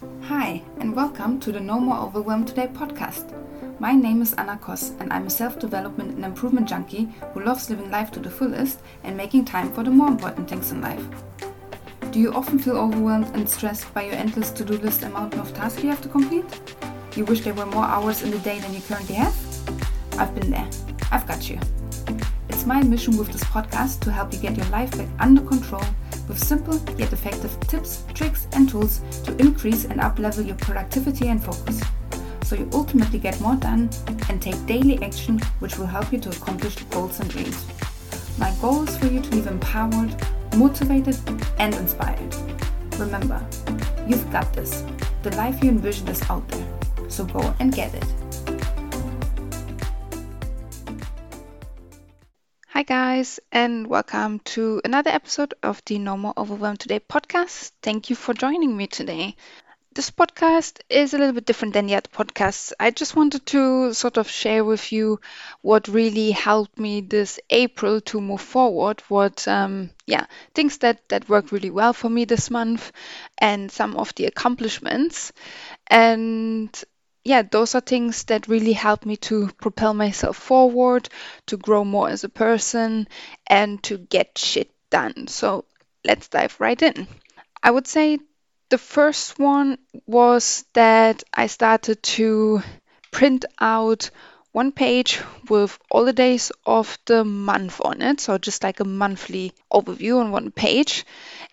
Hi, and welcome to the No More Overwhelm Today podcast. My name is Anna Koss, and I'm a self development and improvement junkie who loves living life to the fullest and making time for the more important things in life. Do you often feel overwhelmed and stressed by your endless to do list and mountain of tasks you have to complete? You wish there were more hours in the day than you currently have? I've been there. I've got you. It's my mission with this podcast to help you get your life back under control with simple yet effective tips, tricks, and tools to increase and uplevel your productivity and focus. So you ultimately get more done and take daily action which will help you to accomplish goals and dreams. My goal is for you to live empowered, motivated, and inspired. Remember, you've got this. The life you envision is out there. So go and get it. Guys, and welcome to another episode of the No More Overwhelm Today podcast. Thank you for joining me today. This podcast is a little bit different than the other podcasts. I just wanted to sort of share with you what really helped me this April to move forward. What, um, yeah, things that that worked really well for me this month, and some of the accomplishments. And yeah, those are things that really help me to propel myself forward, to grow more as a person, and to get shit done. So let's dive right in. I would say the first one was that I started to print out one page with all the days of the month on it. So just like a monthly overview on one page.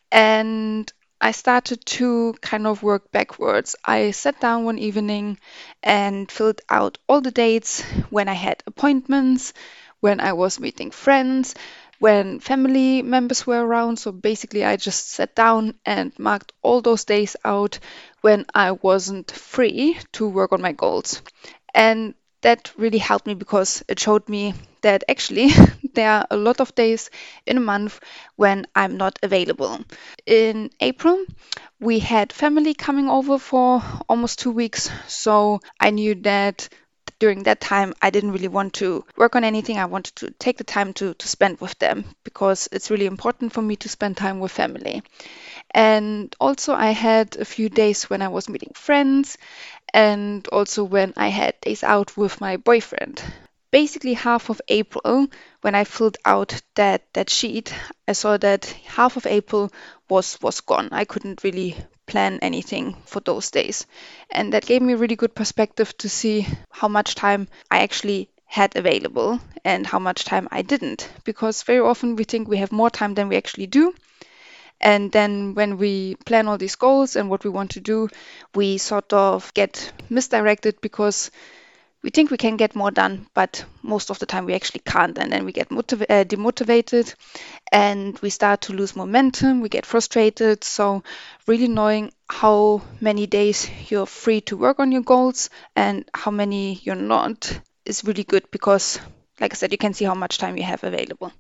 And I started to kind of work backwards. I sat down one evening and filled out all the dates when I had appointments, when I was meeting friends, when family members were around. So basically, I just sat down and marked all those days out when I wasn't free to work on my goals. And that really helped me because it showed me that actually there are a lot of days in a month when I'm not available. In April, we had family coming over for almost two weeks, so I knew that during that time I didn't really want to work on anything. I wanted to take the time to, to spend with them because it's really important for me to spend time with family. And also, I had a few days when I was meeting friends and also when I had days out with my boyfriend. Basically, half of April, when I filled out that, that sheet, I saw that half of April was, was gone. I couldn't really plan anything for those days. And that gave me a really good perspective to see how much time I actually had available and how much time I didn't. Because very often we think we have more time than we actually do. And then when we plan all these goals and what we want to do, we sort of get misdirected because we think we can get more done, but most of the time we actually can't. And then we get motiv- uh, demotivated and we start to lose momentum, we get frustrated. So, really knowing how many days you're free to work on your goals and how many you're not is really good because, like I said, you can see how much time you have available.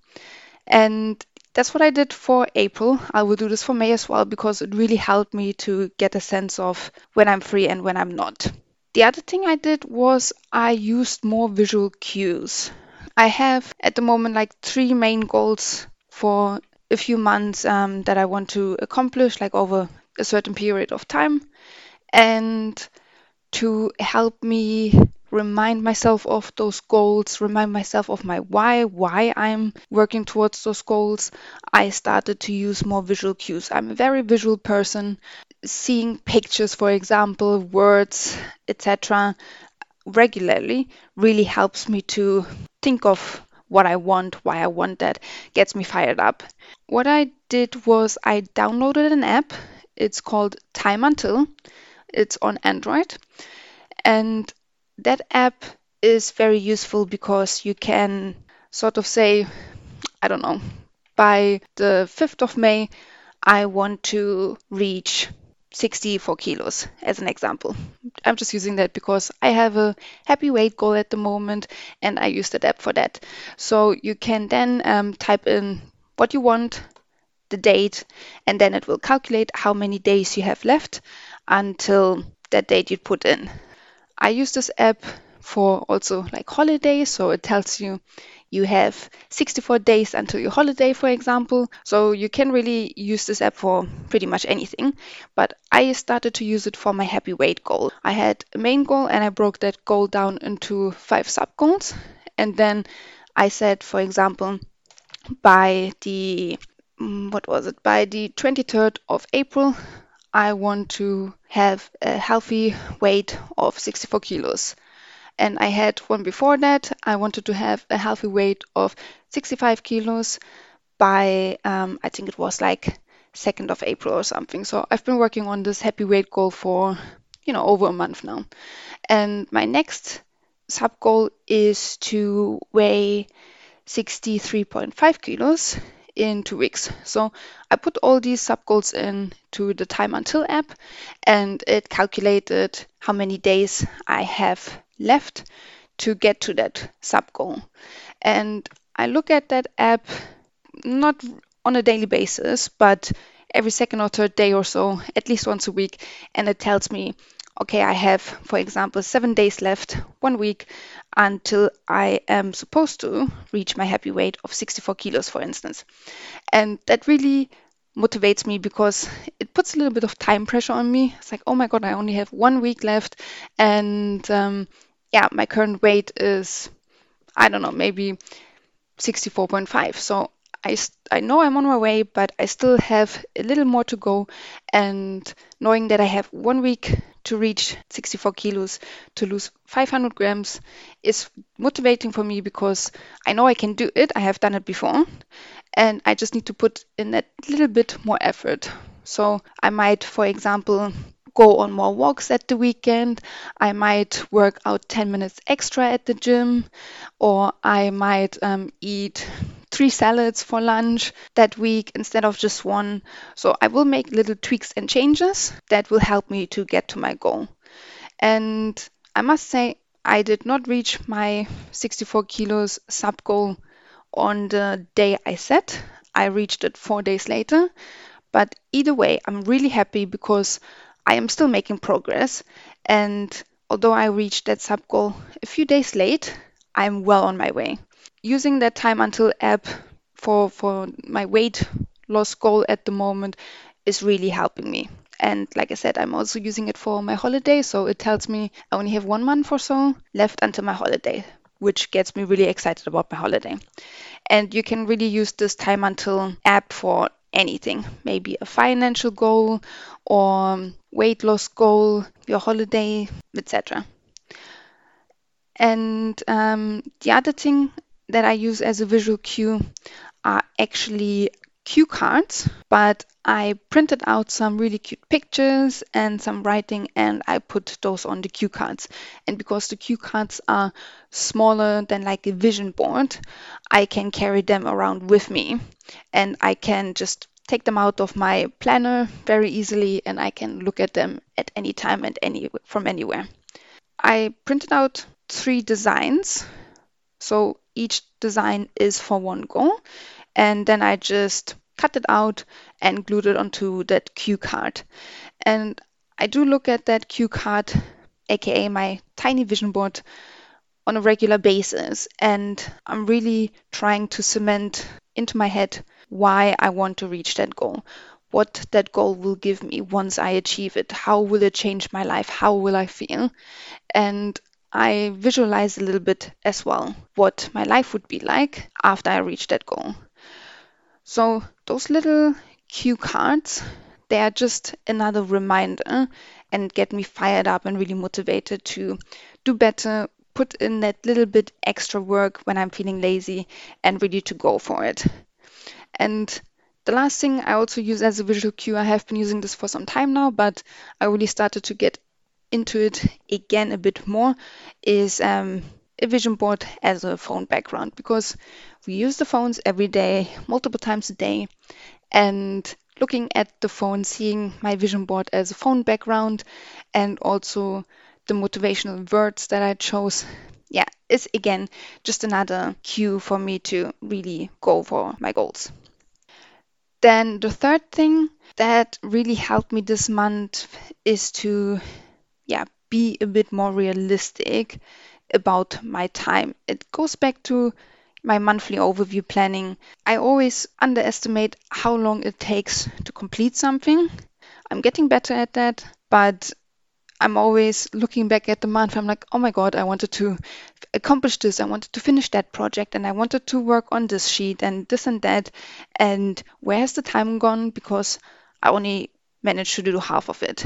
And that's what I did for April. I will do this for May as well because it really helped me to get a sense of when I'm free and when I'm not. The other thing I did was I used more visual cues. I have at the moment like three main goals for a few months um, that I want to accomplish, like over a certain period of time. And to help me remind myself of those goals, remind myself of my why, why I'm working towards those goals, I started to use more visual cues. I'm a very visual person. Seeing pictures, for example, words, etc., regularly really helps me to think of what I want, why I want that, gets me fired up. What I did was I downloaded an app. It's called Time Until. It's on Android. And that app is very useful because you can sort of say, I don't know, by the 5th of May, I want to reach 64 kilos as an example. I'm just using that because I have a happy weight goal at the moment and I use the app for that. So you can then um, type in what you want, the date, and then it will calculate how many days you have left until that date you put in. I use this app for also like holidays. So it tells you you have 64 days until your holiday, for example. So you can really use this app for pretty much anything. But I started to use it for my happy weight goal. I had a main goal and I broke that goal down into five sub goals. And then I said, for example, by the mm, what was it by the 23rd of April I want to have a healthy weight of 64 kilos and I had one before that. I wanted to have a healthy weight of 65 kilos by um, I think it was like 2nd of April or something. So I've been working on this happy weight goal for you know over a month now. And my next sub goal is to weigh 63.5 kilos in two weeks. So I put all these sub goals into the time until app and it calculated how many days I have left to get to that sub goal. And I look at that app not on a daily basis, but every second or third day or so, at least once a week, and it tells me okay, I have, for example, seven days left, one week until I am supposed to reach my happy weight of 64 kilos, for instance. And that really motivates me because it puts a little bit of time pressure on me. It's like, oh my God, I only have one week left. And um, yeah, my current weight is, I don't know, maybe 64.5. So I, I know I'm on my way, but I still have a little more to go. And knowing that I have one week to reach 64 kilos, to lose 500 grams, is motivating for me because I know I can do it. I have done it before. And I just need to put in a little bit more effort. So I might, for example, go on more walks at the weekend. I might work out 10 minutes extra at the gym, or I might um, eat three salads for lunch that week instead of just one. So I will make little tweaks and changes that will help me to get to my goal. And I must say, I did not reach my 64 kilos sub goal on the day I set. I reached it four days later. But either way, I'm really happy because I am still making progress. And although I reached that sub goal a few days late, I'm well on my way using that time until app for for my weight loss goal at the moment is really helping me. And like I said, I'm also using it for my holiday. So it tells me I only have one month or so left until my holiday, which gets me really excited about my holiday. And you can really use this time until app for anything, maybe a financial goal or weight loss goal, your holiday, etc. And um, the other thing that I use as a visual cue are actually cue cards, but I printed out some really cute pictures and some writing and I put those on the cue cards. And because the cue cards are smaller than like a vision board, I can carry them around with me and I can just take them out of my planner very easily and I can look at them at any time and any from anywhere. I printed out three designs. So each design is for one goal. And then I just cut it out and glued it onto that cue card. And I do look at that cue card, aka my tiny vision board, on a regular basis. And I'm really trying to cement into my head why I want to reach that goal. What that goal will give me once I achieve it. How will it change my life? How will I feel? And I visualize a little bit as well what my life would be like after I reach that goal. So those little cue cards, they are just another reminder and get me fired up and really motivated to do better, put in that little bit extra work when I'm feeling lazy and ready to go for it. And the last thing I also use as a visual cue, I have been using this for some time now, but I really started to get into it again a bit more is um, a vision board as a phone background because we use the phones every day, multiple times a day, and looking at the phone, seeing my vision board as a phone background, and also the motivational words that I chose, yeah, is again just another cue for me to really go for my goals. Then the third thing that really helped me this month is to yeah, be a bit more realistic about my time. It goes back to my monthly overview planning. I always underestimate how long it takes to complete something. I'm getting better at that, but I'm always looking back at the month. I'm like, oh my God, I wanted to accomplish this. I wanted to finish that project and I wanted to work on this sheet and this and that. And where has the time gone? Because I only managed to do half of it.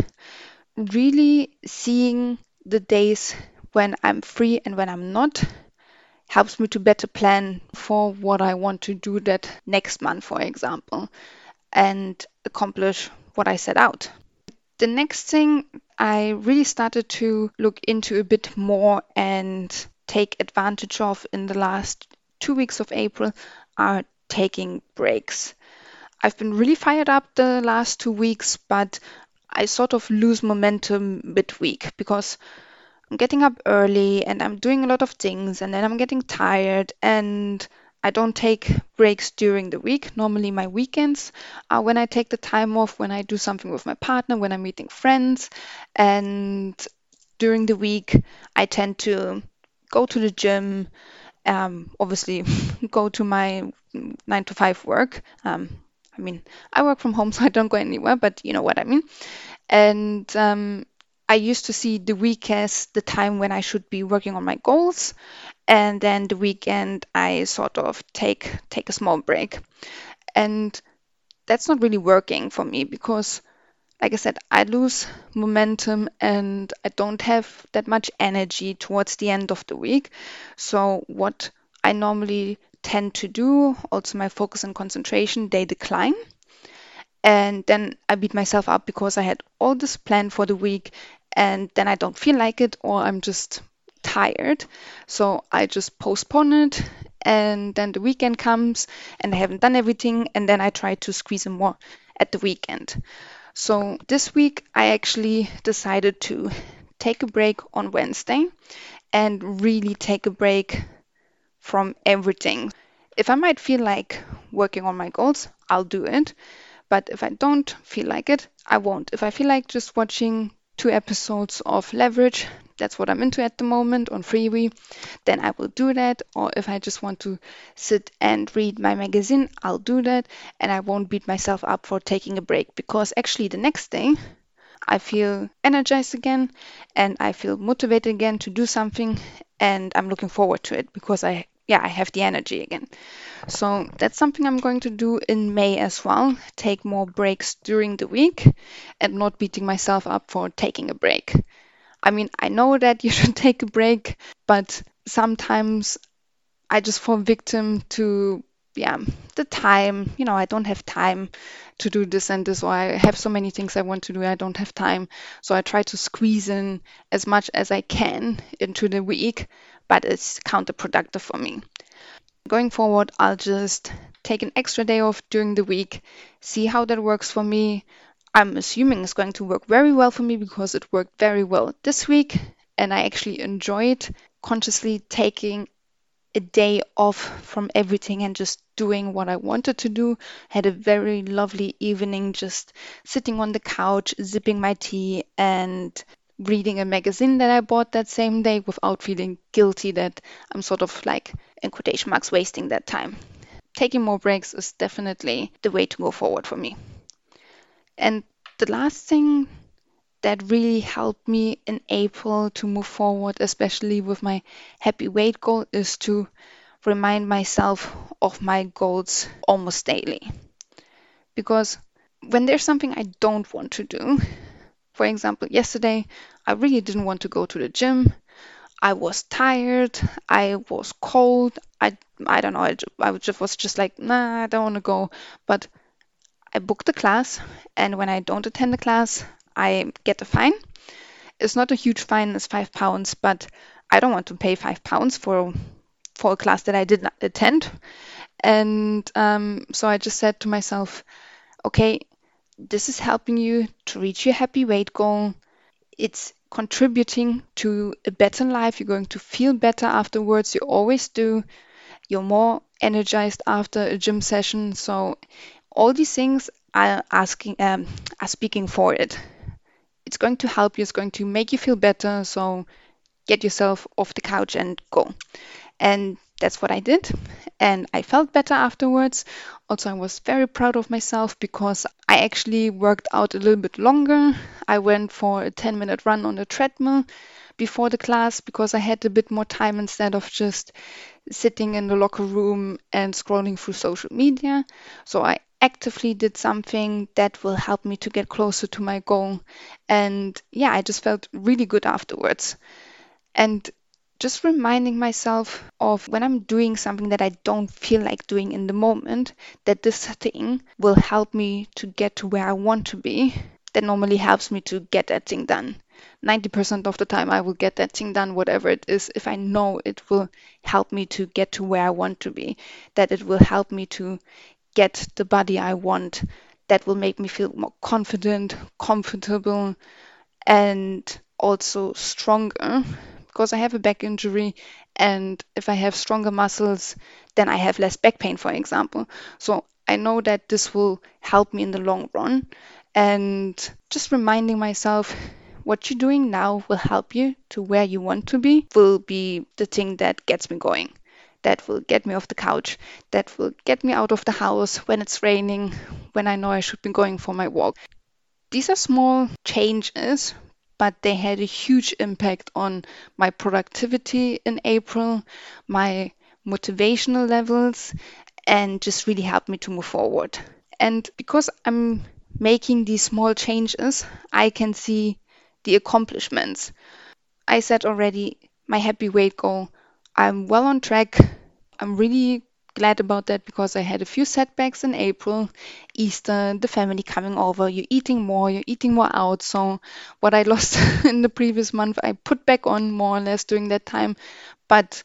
Really seeing the days when I'm free and when I'm not helps me to better plan for what I want to do that next month, for example, and accomplish what I set out. The next thing I really started to look into a bit more and take advantage of in the last two weeks of April are taking breaks. I've been really fired up the last two weeks, but I sort of lose momentum midweek because I'm getting up early and I'm doing a lot of things and then I'm getting tired and I don't take breaks during the week. Normally, my weekends are when I take the time off, when I do something with my partner, when I'm meeting friends. And during the week, I tend to go to the gym, um, obviously, go to my nine to five work. Um, I mean, I work from home, so I don't go anywhere, but you know what I mean. And um, I used to see the week as the time when I should be working on my goals, and then the weekend I sort of take take a small break, and that's not really working for me because, like I said, I lose momentum and I don't have that much energy towards the end of the week. So what I normally tend to do, also my focus and concentration, they decline. And then I beat myself up because I had all this planned for the week and then I don't feel like it or I'm just tired. So I just postpone it and then the weekend comes and I haven't done everything and then I try to squeeze in more at the weekend. So this week I actually decided to take a break on Wednesday and really take a break from everything. If I might feel like working on my goals, I'll do it. But if I don't feel like it, I won't. If I feel like just watching two episodes of Leverage. That's what I'm into at the moment on Freevee. Then I will do that. Or if I just want to sit and read my magazine, I'll do that. And I won't beat myself up for taking a break because actually the next day I feel energized again and I feel motivated again to do something. And I'm looking forward to it because I yeah, I have the energy again. So that's something I'm going to do in May as well. Take more breaks during the week and not beating myself up for taking a break. I mean, I know that you should take a break, but sometimes I just fall victim to yeah, the time, you know, I don't have time to do this and this, or I have so many things I want to do, I don't have time. So I try to squeeze in as much as I can into the week, but it's counterproductive for me. Going forward, I'll just take an extra day off during the week, see how that works for me. I'm assuming it's going to work very well for me because it worked very well this week, and I actually enjoyed consciously taking a day off from everything and just doing what I wanted to do. Had a very lovely evening just sitting on the couch, sipping my tea, and reading a magazine that I bought that same day without feeling guilty that I'm sort of like, in quotation marks, wasting that time. Taking more breaks is definitely the way to go forward for me. And the last thing that really helped me in April to move forward, especially with my happy weight goal, is to remind myself of my goals almost daily. Because when there's something I don't want to do, for example, yesterday I really didn't want to go to the gym. I was tired. I was cold. I I don't know. I, I just was just like, nah, I don't want to go. But I booked the class, and when I don't attend the class, I get a fine. It's not a huge fine, it's five pounds, but I don't want to pay five pounds for for a class that I did not attend. And um, so I just said to myself, okay, this is helping you to reach your happy weight goal. It's contributing to a better life. You're going to feel better afterwards. You always do. You're more energized after a gym session. So all these things are asking um, are speaking for it. It's going to help you. It's going to make you feel better. So get yourself off the couch and go. And that's what I did. And I felt better afterwards. Also, I was very proud of myself because I actually worked out a little bit longer. I went for a 10 minute run on the treadmill before the class because I had a bit more time instead of just sitting in the locker room and scrolling through social media. So I actively did something that will help me to get closer to my goal. And yeah, I just felt really good afterwards. And just reminding myself of when I'm doing something that I don't feel like doing in the moment, that this thing will help me to get to where I want to be. That normally helps me to get that thing done. 90% of the time, I will get that thing done, whatever it is, if I know it will help me to get to where I want to be, that it will help me to get the body I want, that will make me feel more confident, comfortable, and also stronger because I have a back injury and if I have stronger muscles, then I have less back pain, for example. So I know that this will help me in the long run. And just reminding myself what you're doing now will help you to where you want to be, will be the thing that gets me going. That will get me off the couch, that will get me out of the house when it's raining, when I know I should be going for my walk. These are small changes, but they had a huge impact on my productivity in April, my motivational levels, and just really helped me to move forward. And because I'm making these small changes, I can see the accomplishments. I said already my happy weight goal. I'm well on track. I'm really glad about that because I had a few setbacks in April, Easter, the family coming over, you're eating more, you're eating more out. So, what I lost in the previous month, I put back on more or less during that time. But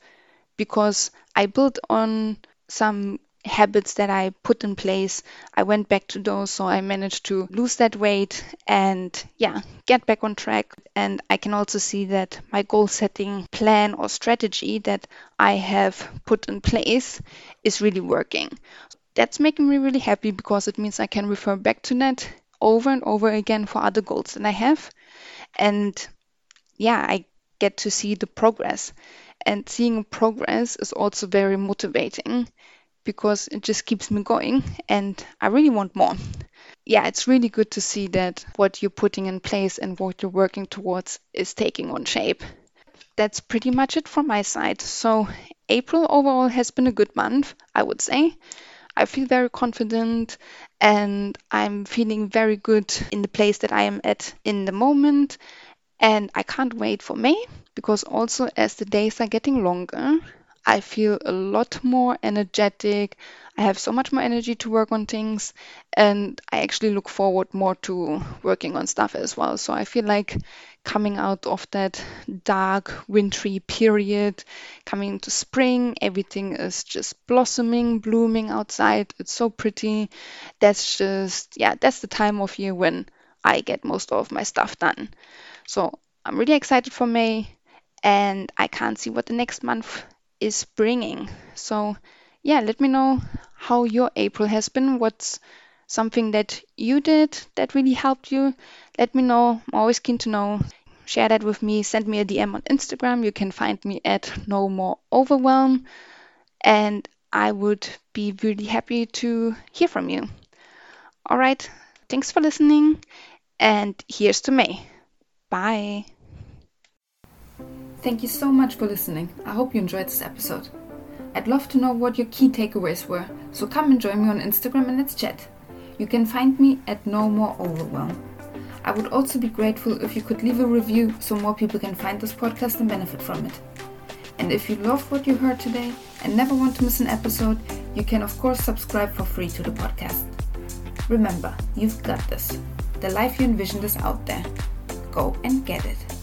because I built on some habits that I put in place. I went back to those, so I managed to lose that weight and yeah, get back on track. And I can also see that my goal setting plan or strategy that I have put in place is really working. That's making me really happy because it means I can refer back to that over and over again for other goals that I have. And yeah, I get to see the progress. And seeing progress is also very motivating because it just keeps me going and I really want more. Yeah, it's really good to see that what you're putting in place and what you're working towards is taking on shape. That's pretty much it from my side. So, April overall has been a good month, I would say. I feel very confident and I'm feeling very good in the place that I am at in the moment. And I can't wait for May because also as the days are getting longer, I feel a lot more energetic. I have so much more energy to work on things, and I actually look forward more to working on stuff as well. So I feel like coming out of that dark, wintry period, coming into spring, everything is just blossoming, blooming outside. It's so pretty. That's just, yeah, that's the time of year when I get most of my stuff done. So I'm really excited for May, and I can't see what the next month is bringing. So, yeah, let me know how your April has been. What's something that you did that really helped you? Let me know. I'm always keen to know. Share that with me. Send me a DM on Instagram. You can find me at No More Overwhelm. And I would be really happy to hear from you. All right. Thanks for listening. And here's to May. Bye. Thank you so much for listening. I hope you enjoyed this episode. I'd love to know what your key takeaways were, so come and join me on Instagram and let's chat. You can find me at No More Overwhelm. I would also be grateful if you could leave a review so more people can find this podcast and benefit from it. And if you love what you heard today and never want to miss an episode, you can of course subscribe for free to the podcast. Remember, you've got this. The life you envisioned is out there. Go and get it.